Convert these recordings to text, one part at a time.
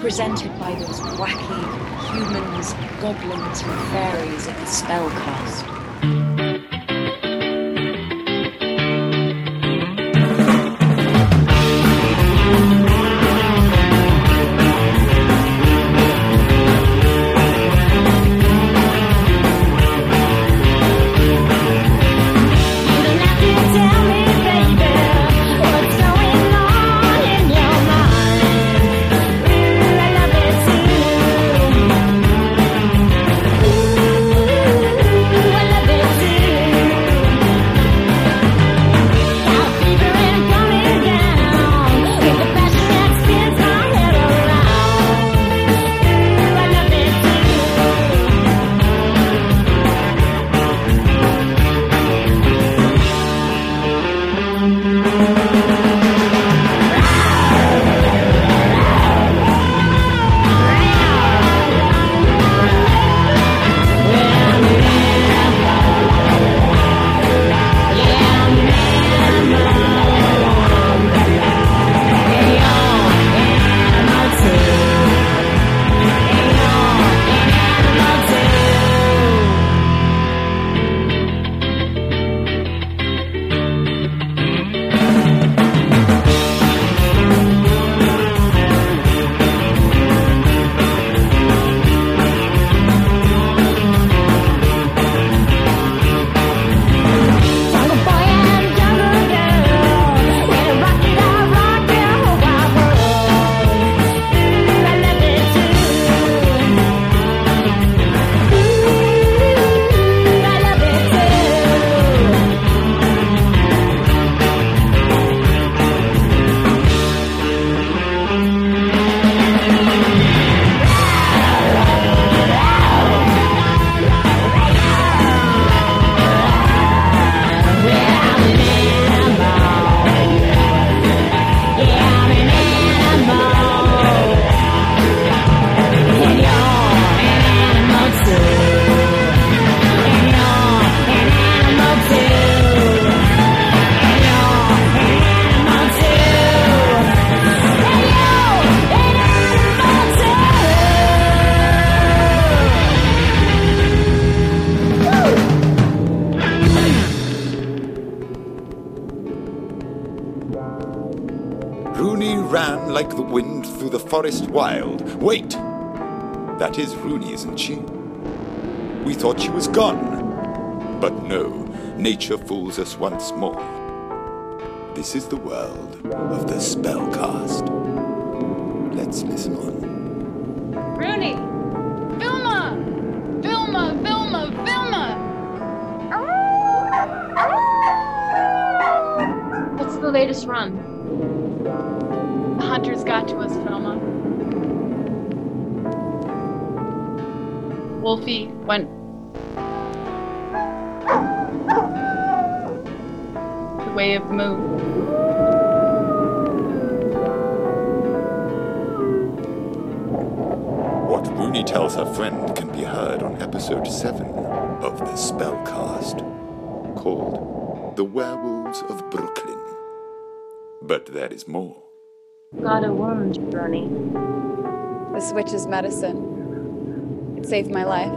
represented by those wacky humans, goblins, and fairies of the SpeLcast. Forest wild. Wait! That is Runi, isn't she? We thought she was gone. But no, nature fools us once more. This is the world of the SpeLcast. Let's listen on. Runi! Vilma! Vilma! Vilma! Vilma! What's the latest run? The hunters got to us. Wolfie went. The way of Moo. What Runi tells her friend can be heard on episode 7 of the SpeLcast, called The Werewolves of Brooklyn. But there is more. Got a wound, Ronnie. This witch's medicine. It saved my life.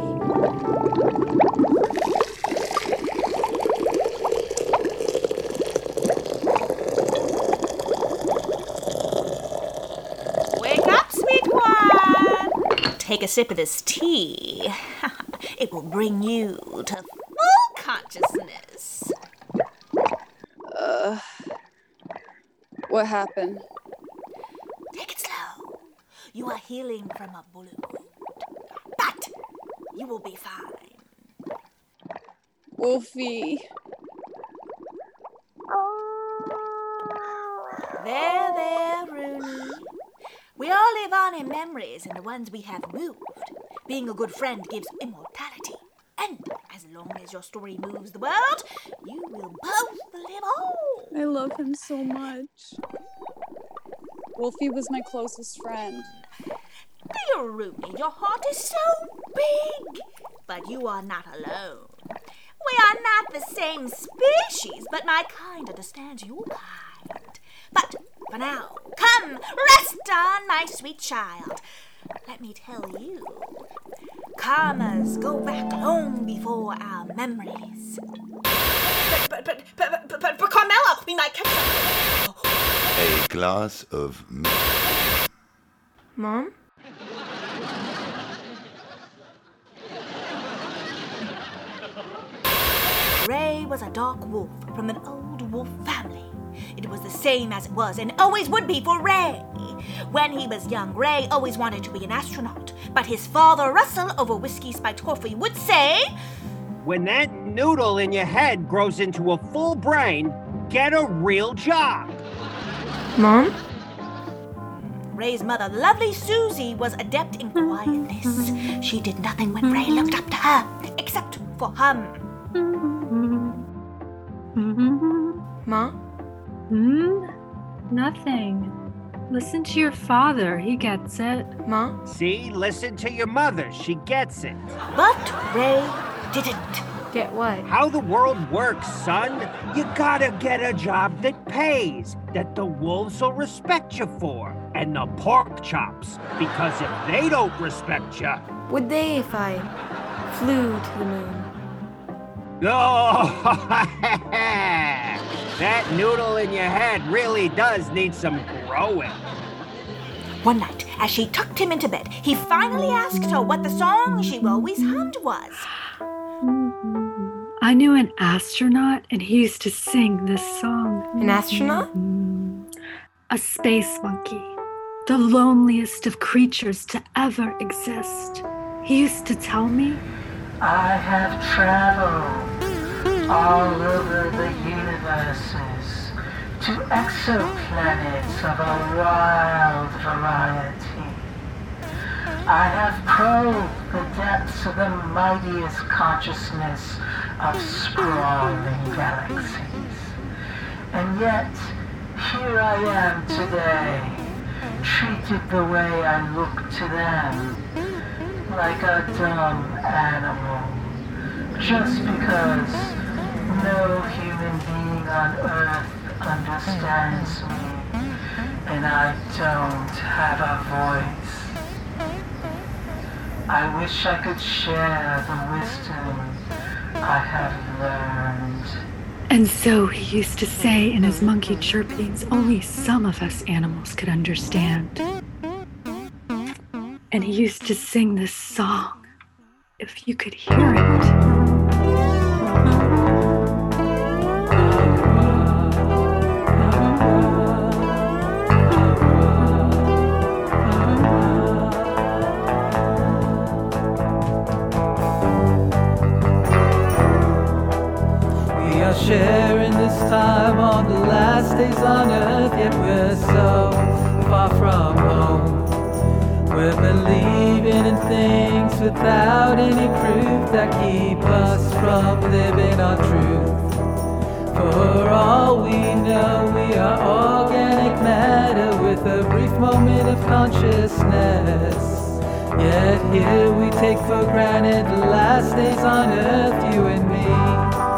Wake up, sweet one! Take a sip of this tea. it will bring you to full consciousness. Uh, what happened? Take it slow. You are healing from a bullet wound. But you will be fine. Wolfie. Oh there, there, Runi. We all live on in memories and the ones we have moved. Being a good friend gives immortality. And as long as your story moves the world, you will both live on. I love him so much. Wolfie was my closest friend. Dear Runi, your heart is so big. But you are not alone. We are not the same species, but my kind understands your kind. But for now, come, rest on, my sweet child. Let me tell you, karmas go back long before our memories. But, but, but, but, but, but, but Carmela, we might catch some. A glass of milk. Mom? Ray was a dark wolf from an old wolf family. It was the same as it was and always would be for Ray. When he was young, Ray always wanted to be an astronaut, but his father, Russell, over whiskey spiked coffee, would say, When that noodle in your head grows into a full brain, get a real job. Mom? Ray's mother, lovely Susie, was adept in quietness. She did nothing when Ray looked up to her, except for hum. Ma? Hmm? Nothing. Listen to your father. He gets it. Ma? See, listen to your mother. She gets it. But Ray didn't. Get what? How the world works, son. You gotta get a job that pays, that the wolves will respect you for, and the pork chops. Because if they don't respect you, Would they if I flew to the moon? Oh, that noodle in your head really does need some growing. One night, as she tucked him into bed, he finally asked her what the song she always hummed was. I knew an astronaut, and he used to sing this song. An astronaut? A space monkey, the loneliest of creatures to ever exist. He used to tell me, I have traveled all over the universes to exoplanets of a wild variety. I have probed the depths of the mightiest consciousness of sprawling galaxies. And yet, here I am today, treated the way I look to them like a dumb animal just because no human being on earth understands me and I don't have a voice. I wish I could share the wisdom I have learned. and so he used to say in his monkey chirpings only some of us animals could understand. And he used to sing this song, if you could hear it. Time on the last days on earth, yet we're so far from home. We're believing in things without any proof that keep us from living our truth. For all we know, we are organic matter with a brief moment of consciousness. Yet here we take for granted the last days on earth, you and me.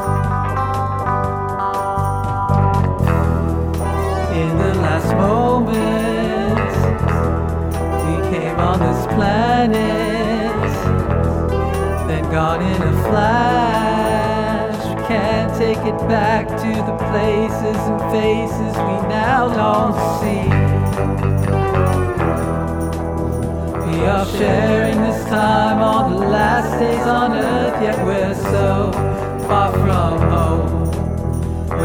Last moments. We came on this planet. Then gone in a flash. Can't take it back to the places and faces we now don't see. We are sharing this time on the last days on earth yet we're so far from home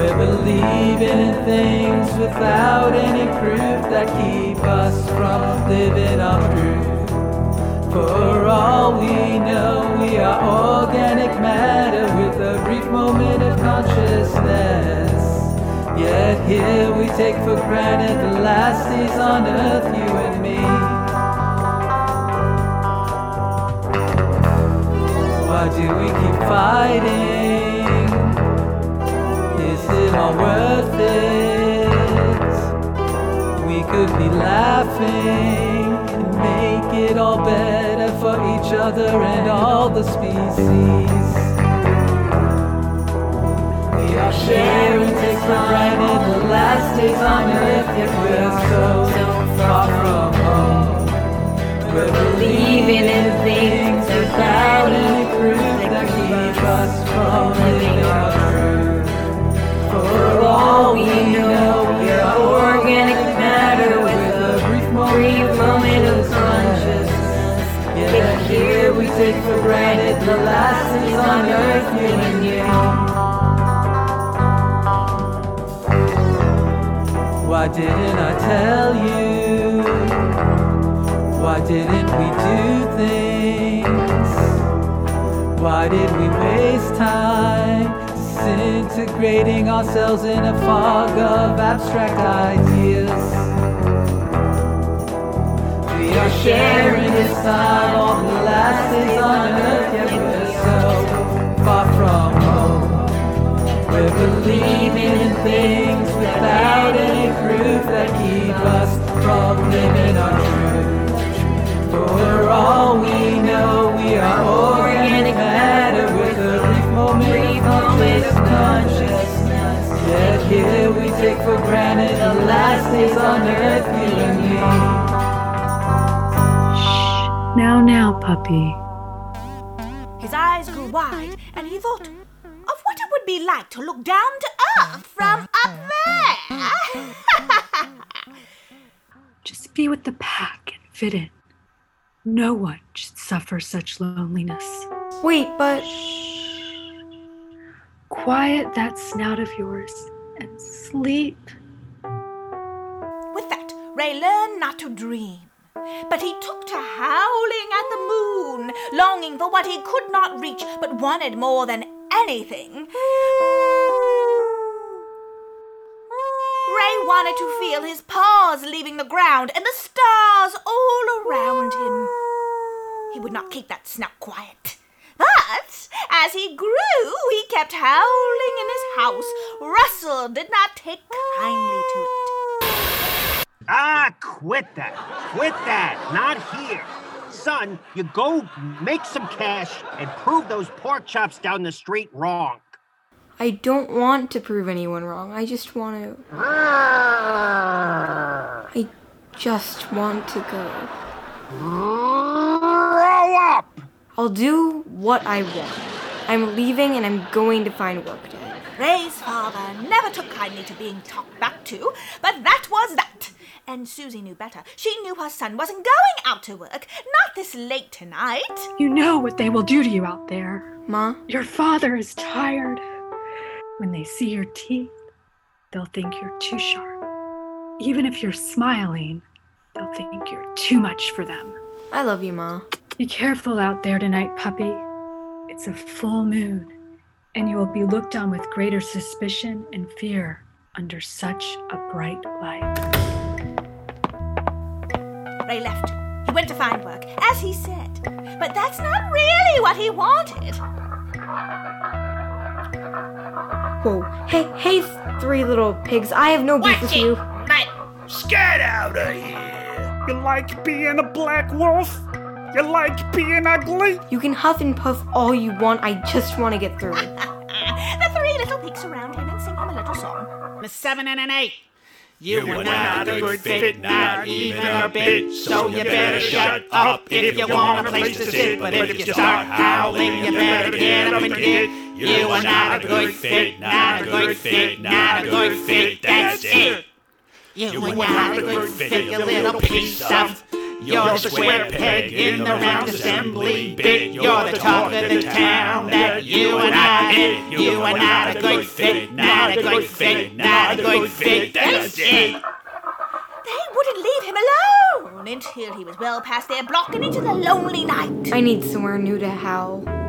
we're believing in things without any proof that keep us from living our truth. For all we know, we are organic matter with a brief moment of consciousness. Yet here we take for granted the last days on earth, you and me. Why do we keep fighting? All worth it? We could be laughing and make it all better for each other and all the species. We are sharing share and take for granted the last days on earth, yet we're so far from home. We're believing in things without any proof that keep us from living the last days on earth, you and you. Why didn't I tell you? Why didn't we do things? Why did we waste time disintegrating ourselves in a fog of abstract ideas? Are sharing this time on the last days on earth, yet we're so far from home. We're believing in things without any proof that keep us from living our truth. For all we know, we are organic matter with a brief moment, moment of consciousness. Yet here we take for granted the last days on earth, you and me. Now, now, puppy. His eyes grew wide, and he thought of what it would be like to look down to earth from up there. Just be with the pack and fit in. No one should suffer such loneliness. Wait, but. Shh. Quiet that snout of yours and sleep. With that, Ray learned not to dream. But he took to howling at the moon, longing for what he could not reach, but wanted more than anything. Ray wanted to feel his paws leaving the ground and the stars all around him. He would not keep that snout quiet. But as he grew, he kept howling in his house. Russell did not take kindly to it. Ah, quit that. Quit that. Not here. Son, you go make some cash and prove those pork chops down the street wrong. I don't want to prove anyone wrong. I just want to. I just want to go. Grow up! I'll do what I want. I'm leaving and I'm going to find work, Dad. Ray's father never took kindly to being talked back to, but that was that. And Susie knew better. She knew her son wasn't going out to work, not this late tonight. You know what they will do to you out there. Ma? Your father is tired. When they see your teeth, they'll think you're too sharp. Even if you're smiling, they'll think you're too much for them. I love you, Ma. Be careful out there tonight, puppy. It's a full moon, and you will be looked on with greater suspicion and fear under such a bright light. Ray left. He went to find work, as he said. But that's not really what he wanted. Whoa. Hey, hey, three little pigs. I have no beef with you. Get out of here! You like being a black wolf? You like being ugly? You can huff and puff all you want. I just want to get through. the three little pigs surround him and sing him a little song. A seven and an eight. You were not a good fit, not even a bit. So you better shut up if you want a place to sit. But if you start howling, you better get up and get. You are not a good fit, not a good fit, not a good fit. That's it. You are not a good fit, you little piece of. You're the square peg in the round assembly bit. You're the talk of the town that you and I hit. You are not a good fit, not a good fit, not a good fit. That's it. They wouldn't leave him alone until he was well past their block and into the lonely night. I need somewhere new to howl.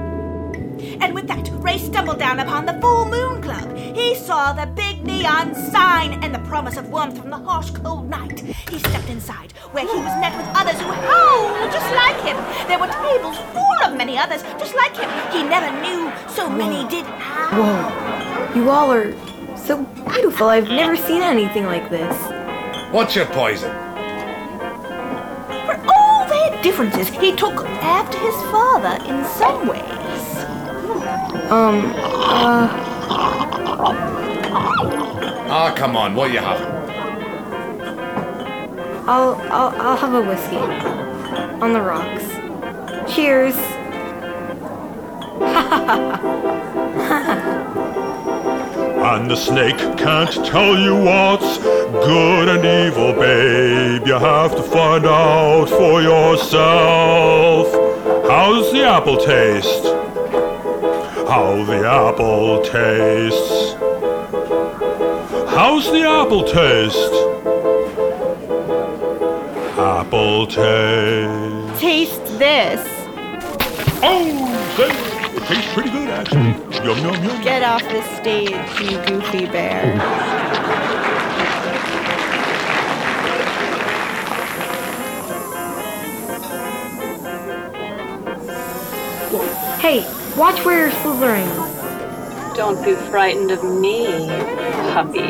And with that, Ray stumbled down upon the Fool Moon Club. He saw the big neon sign and the promise of warmth from the harsh, cold night. He stepped inside, where he was met with others who howled oh, just like him. There were tables full of many others just like him. He never knew so many did howl. Whoa. You all are so beautiful. I've never seen anything like this. What's your poison? For all their differences, he took after his father in some ways. Um, uh. Ah, come on, what you have? I'll, I'll, I'll have a whiskey. On the rocks. Cheers. And the snake can't tell you what's good and evil, babe. You have to find out for yourself. How's the apple taste? How the apple tastes. How's the apple taste? Apple taste. Taste this. Oh, say, it tastes pretty good actually. Yum yum yum. Get off the stage, you goofy bear. Hey, watch where you're slithering. Don't be frightened of me, puppy.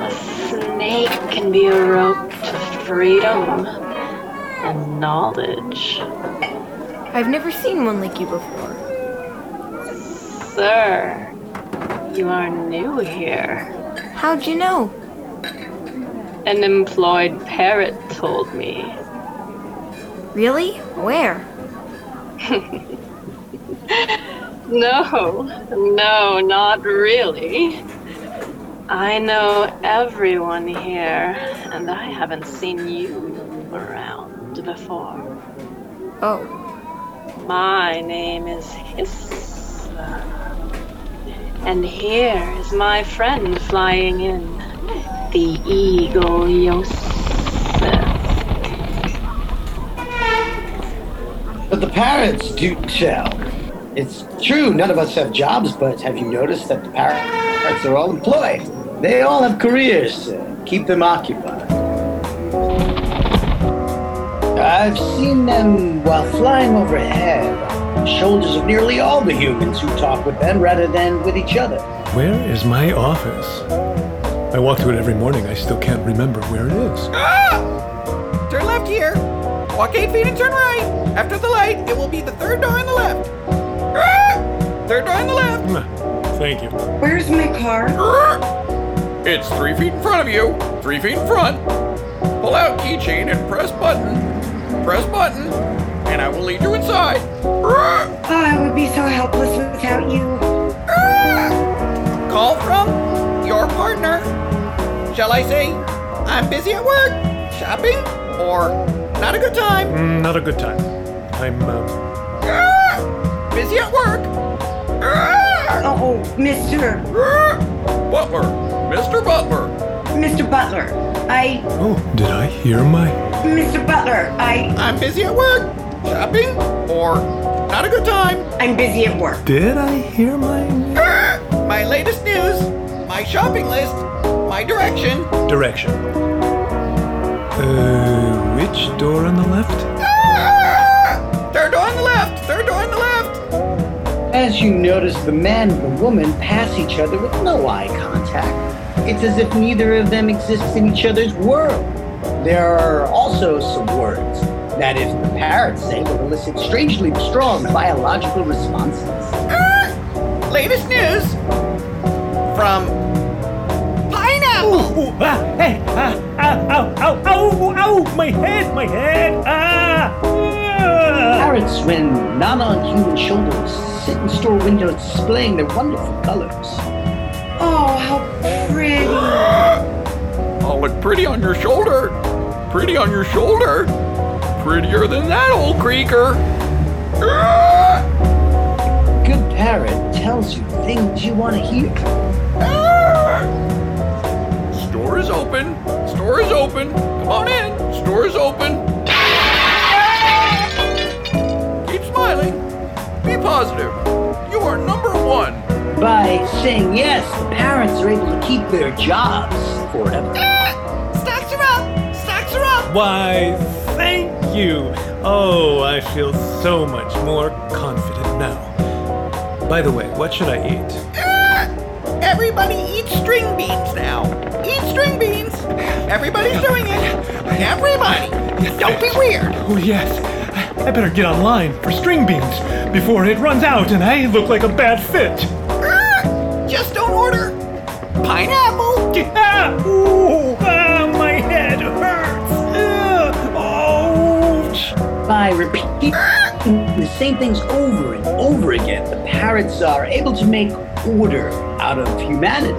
A snake can be a rope to freedom and knowledge. I've never seen one like you before. Sir, you are new here. How'd you know? An employed parrot told me. Really? Where? No, no, not really. I know everyone here, and I haven't seen you around before. Oh. My name is Hissa. And here is my friend flying in, the eagle Yosef. But the parrots do tell. It's true, none of us have jobs, but have you noticed that the parrots are all employed? They all have careers to keep them occupied. I've seen them while flying overhead, on the shoulders of nearly all the humans who talk with them rather than with each other. Where is my office? I walk to it every morning. I still can't remember where it is. Ah! Turn left here. Walk eight feet and turn right. After the light, it will be the third door on the left. Third door on the left. Thank you. Where's my car? It's three feet in front of you. Three feet in front. Pull out keychain and press button. Press button, and I will lead you inside. Oh, I would be so helpless without you. Call from your partner. Shall I say, I'm busy at work, shopping, or not a good time? Mm, not a good time. I'm, uh! Busy at work. Oh, Mr. Butler. Mr. Butler. Mr. Butler. I. Oh, did I hear my. Mr. Butler, I. I'm busy at work, shopping, or not a good time. I'm busy at work. Did I hear my. My latest news, my shopping list, my direction. Direction. Uh, which door on the left? As you notice, the man and the woman pass each other with no eye contact. It's as if neither of them exists in each other's world. There are also some words that, if the parrots say, will elicit strangely strong biological responses. Latest news from Pineapple. Ooh, ah, hey, ah, ow, ow, ow, ow, ow, my head, my head, ah! Parrots, when not on human shoulders, sit in store windows displaying their wonderful colors. Oh, how pretty. I'll look pretty on your shoulder. Pretty on your shoulder. Prettier than that old creaker. Good parrot tells you things you want to hear. Store is open. Store is open. Come on in. Store is open. Smiling. Be positive. You are number one. By saying yes, the parents are able to keep their jobs forever. Stocks are up. Stocks are up. Why, thank you. Oh, I feel so much more confident now. By the way, what should I eat? Everybody eats string beans now. Eat string beans. Everybody's doing it. Everybody. Don't be weird. Oh, yes. I better get online for string beans before it runs out and I look like a bad fit. Just don't order pineapple? Ooh, ah, my head hurts. Ugh, ouch. By repeating the same things over and over again, the parrots are able to make order out of humanity.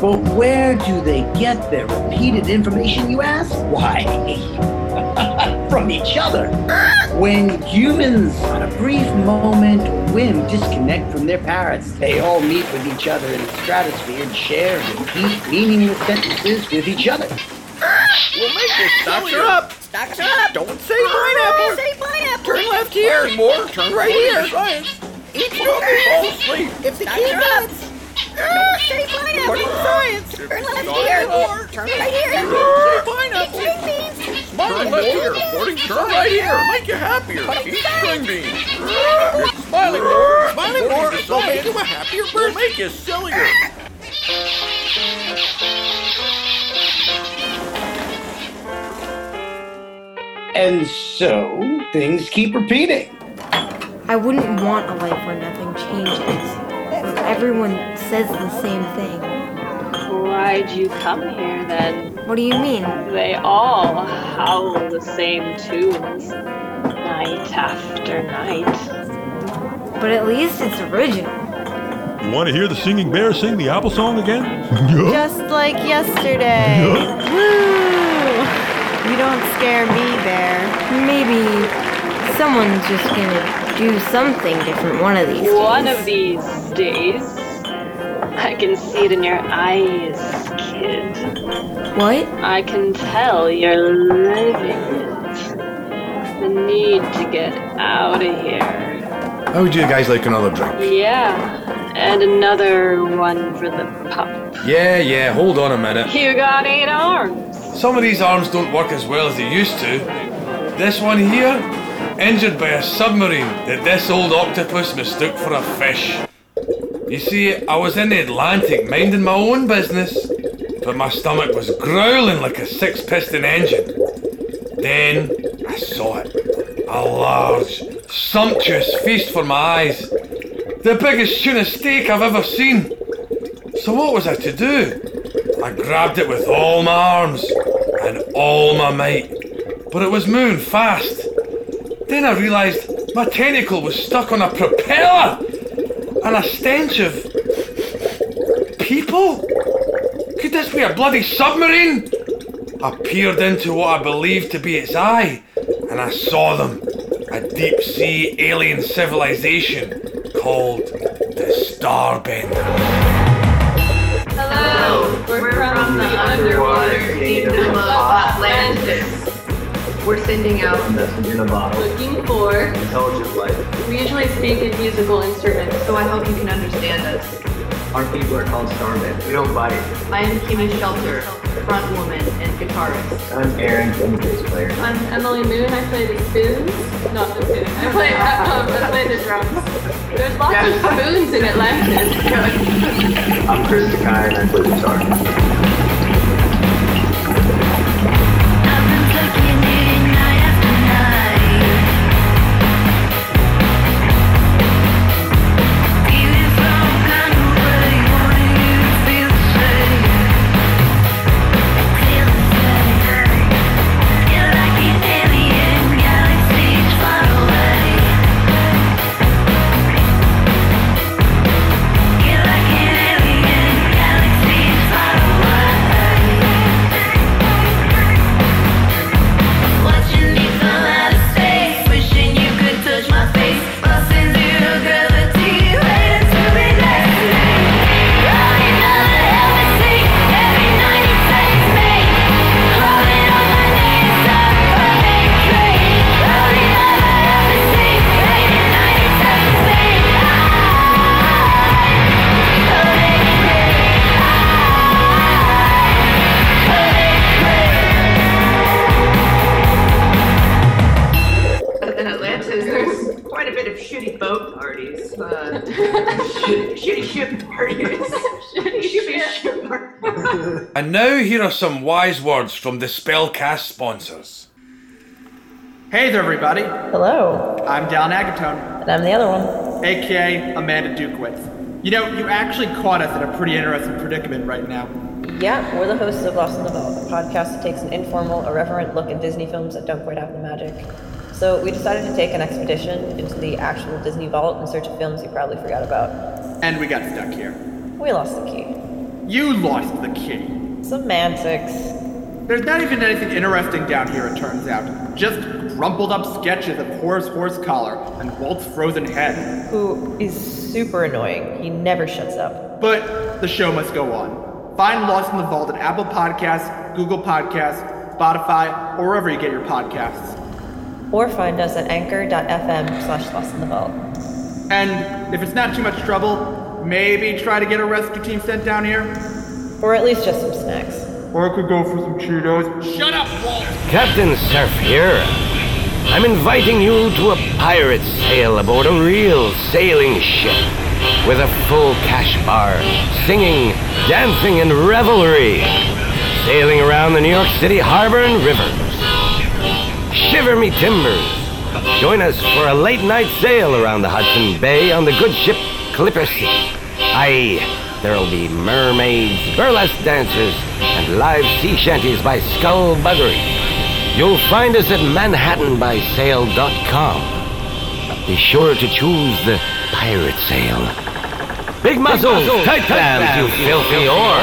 But where do they get their repeated information, you ask? Why, from each other. When humans, on a brief moment whim, disconnect from their parrots, they all meet with each other in the stratosphere and share and repeat meaningless sentences with each other. We'll make this Stocks her up. Stocks her up. Don't say pineapple. Say pineapple. Turn left here. more. Turn right here. Science. Eat Don't fall asleep. If the key science. Turn here. Turn here. Turn here. Turn here. Make you happier. String beans. Smiling more. Smiling more. It'll make you a happier person. make you sillier. And so things keep repeating. I wouldn't want a life where nothing changes. Where everyone says the same thing. Why'd you come here then? What do you mean? They all howl the same tunes, night after night. But at least it's original. You want to hear the singing bear sing the apple song again? Just like yesterday. Woo! You don't scare me, Bear. Maybe someone's just gonna do something different one of these One days. of these days. I can see it in your eyes, kid. What? I can tell you're living it. The need to get out of here. How would you guys like another drink? Yeah, and another one for the pup. Yeah, yeah, hold on a minute. You got eight arms. Some of these arms don't work as well as they used to. This one here, injured by a submarine that this old octopus mistook for a fish. You see, I was in the Atlantic minding my own business, but my stomach was growling like a six piston engine. Then I saw it. A large, sumptuous feast for my eyes. The biggest tuna steak I've ever seen. So what was I to do? I grabbed it with all my arms and all my might, but it was moving fast. Then I realised my tentacle was stuck on a propeller, and a stench of people. Could this be a bloody submarine? I peered into what I believed to be its eye, and I saw them. A deep sea alien civilization called the Starbender. Hello, we're from the underwater kingdom of Atlantis. We're sending out a message in a bottle. Looking for. Intelligent life. We usually speak in musical instruments. so I hope you can understand us. Our people are called Starmen. We don't bite. I am Kima Shelter, front woman and guitarist. I'm Aaron, I'm a bass player. I'm Emily Moon. I play the spoons. Not the spoons. I play, um, I play the drums. There's lots of spoons in Atlantis. I'm Chris Sakai and I play guitar. And now here are some wise words from the SpeLcast sponsors. Hey there, everybody. Hello. I'm Dallin Agatone. And I'm the other one. AKA Amanda Dutkiewitz. You know, you actually caught us in a pretty interesting predicament right now. Yeah, we're the hosts of Lost in the Vault, a podcast that takes an informal, irreverent look at Disney films that don't quite have the magic. So we decided to take an expedition into the actual Disney Vault in search of films you probably forgot about. And we got stuck here. We lost the key. You lost the key. Semantics. There's not even anything interesting down here, it turns out. Just crumpled up sketches of Horace Horsecollar and Walt's frozen head. Who is super annoying. He never shuts up. But the show must go on. Find Lost in the Vault at Apple Podcasts, Google Podcasts, Spotify, or wherever you get your podcasts. Or find us at anchor.fm slash lost in the vault. And if it's not too much trouble, maybe try to get a rescue team sent down here. Or at least just some snacks. Or I could go for some Cheetos. Shut up, Walt! Captain Surf here. I'm inviting you to a pirate sail aboard a real sailing ship with a full cash bar, singing, dancing, and revelry, sailing around the New York City harbor and rivers. Shiver me timbers. Join us for a late night sail around the Hudson Bay on the good ship Clipper City. Aye, there'll be mermaids, burlesque dancers, and live sea shanties by Skullbuggery. You'll find us at manhattanbysail.com. Be sure to choose the pirate sail. Big muzzles, tight clams, you filthy oar.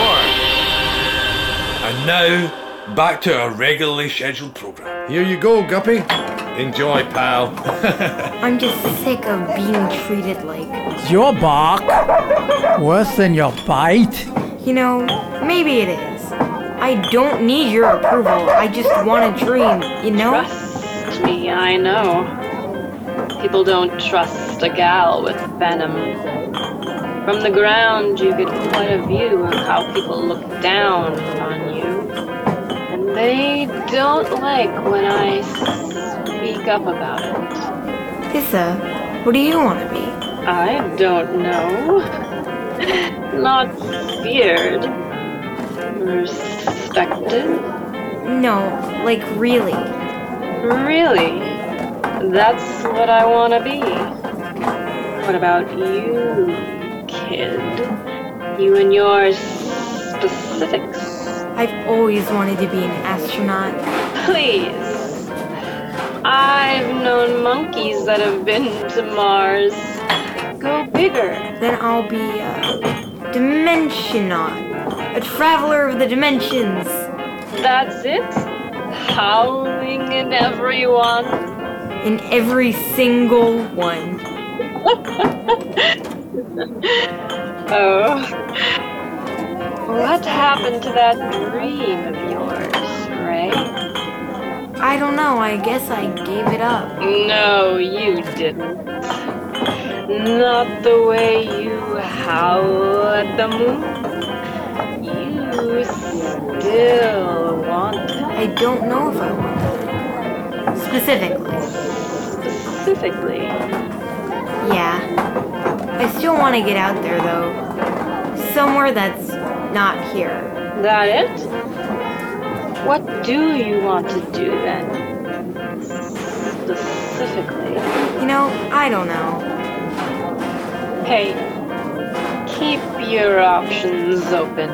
And now, back to our regularly scheduled program. Here you go, Guppy. Enjoy, pal. I'm just sick of being treated like. Your bark? Worse than your bite? You know, maybe it is. I don't need your approval. I just want a dream, you know? Trust me, I know. People don't trust a gal with venom. From the ground, you get quite a view of how people look down on you. They don't like when I speak up about it. Issa, what do you want to be? I don't know. Not feared. Respected? No, like really. Really? That's what I want to be. What about you, kid? You and your specifics? I've always wanted to be an astronaut. Please. I've known monkeys that have been to Mars. Go bigger. Then I'll be a dimensionaut, a traveler of the dimensions. That's it? Howling in everyone? In every single one. oh. What happened to that dream of yours, Ray? I don't know, I guess I gave it up. No, you didn't. Not the way you howl at the moon. You still want it. I don't know if I want it. Specifically. Specifically? Yeah. I still want to get out there, though. Somewhere that's not here. That it? What do you want to do then? Specifically. You know, I don't know. Hey, keep your options open.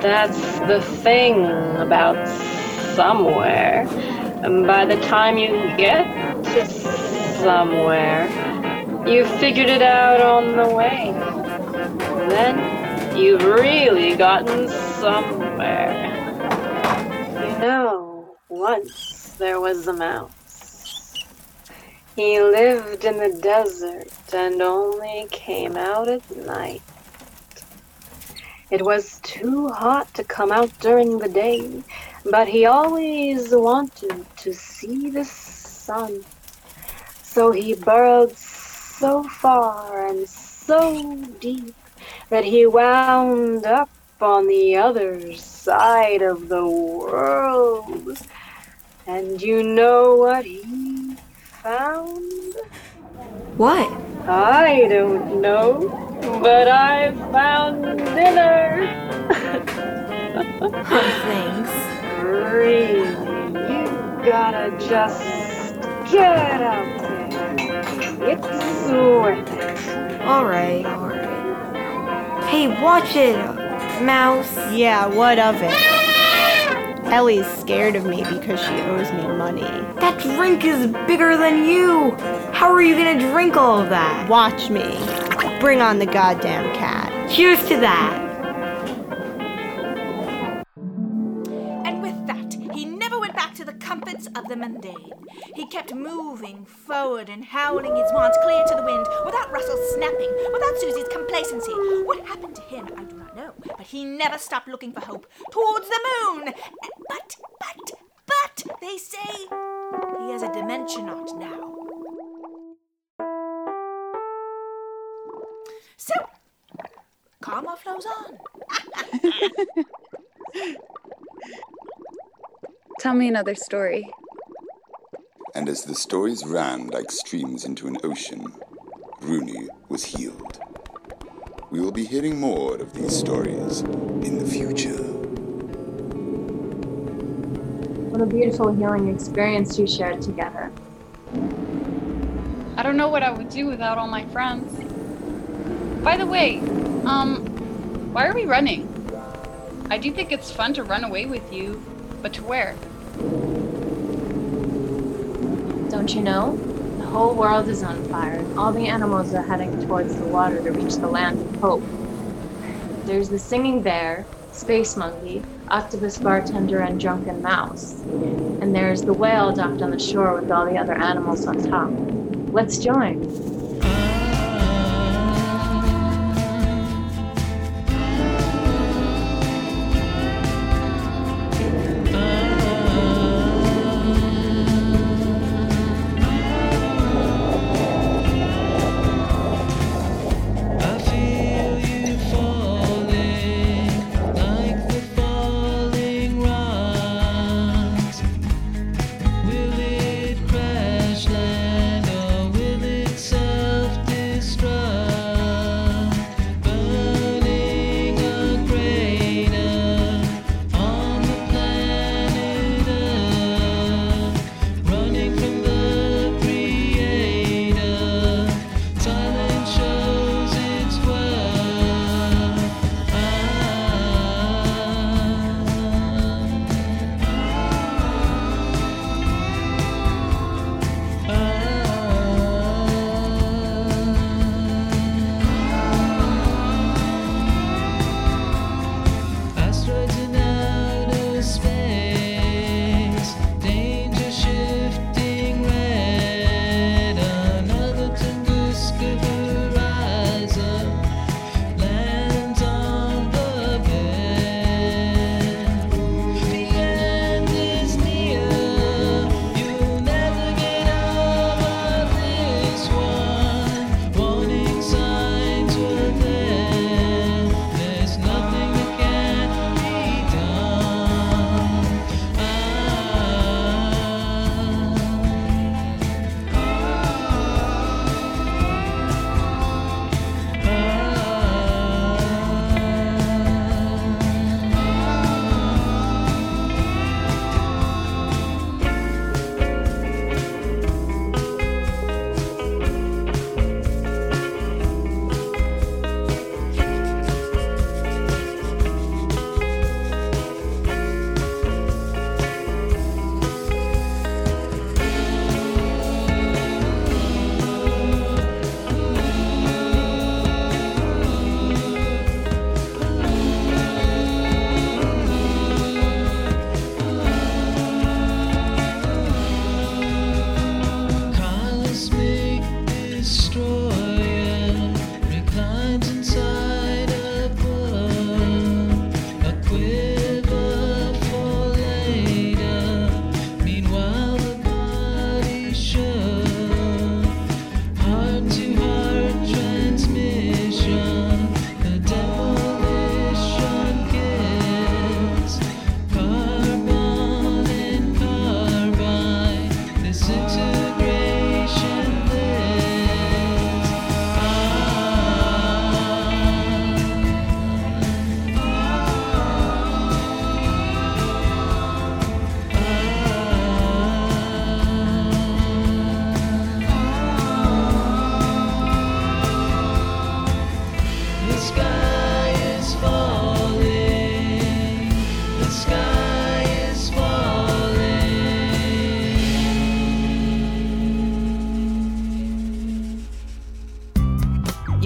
That's the thing about somewhere. And by the time you get to somewhere, you've figured it out on the way. Then you've really gotten somewhere. You know, once there was a mouse. He lived in the desert and only came out at night. It was too hot to come out during the day, but he always wanted to see the sun. So he burrowed so far and so deep that he wound up on the other side of the world. And you know what he found? What? I don't know, but I found dinner. Oh, thanks. Really, you gotta just get out there. It's worth it. Alright, alright. Hey, watch it, mouse. Yeah, what of it? Ellie's scared of me because she owes me money. That drink is bigger than you. How are you gonna drink all of that? Watch me. Bring on the goddamn cat. Cheers to that. The mundane. He kept moving forward and howling his wants clear to the wind, without Russell's snapping, without Susie's complacency. What happened to him, I do not know, but he never stopped looking for hope towards the moon. But, but, but, they say he has a dimensionaut now. So, karma flows on. Tell me another story. And as the stories ran like streams into an ocean, Runi was healed. We will be hearing more of these stories in the future. What a beautiful healing experience you shared together. I don't know what I would do without all my friends. By the way, um, why are we running? I do think it's fun to run away with you, but to where? Don't you know? The whole world is on fire, and all the animals are heading towards the water to reach the land of hope. There's the singing bear, space monkey, octopus bartender, and drunken mouse. And there's the whale docked on the shore with all the other animals on top. Let's join.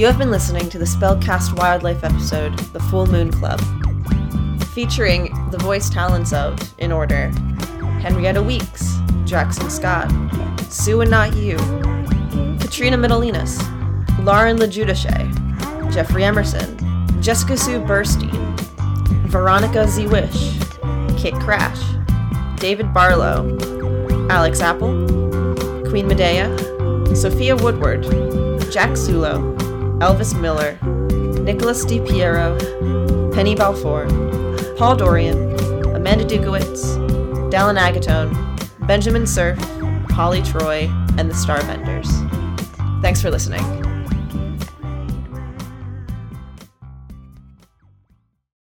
You have been listening to the SpeLcast Wildlife episode, The Fool Moon Club, featuring the voice talents of, in order, Henrietta Weeks, Jackson Scott, Sue and Not You, Katrina Middleinas, Lauren LaJudice, Jeffrey Emerson, Jessica Sue Burstein, Veronica Z. Wish, Kit Krash, David Barlow, Alex Apple, Queen Medea, Sophia Woodward, Jack Sulo, Elvis Miller, Nicholas DiPiero, Penny Balfour, Paul Dorian, Amanda Dutkiewitz, Dallin Agatone, Benjamin Cerf, Holly Troy, and the Star Vendors. Thanks for listening.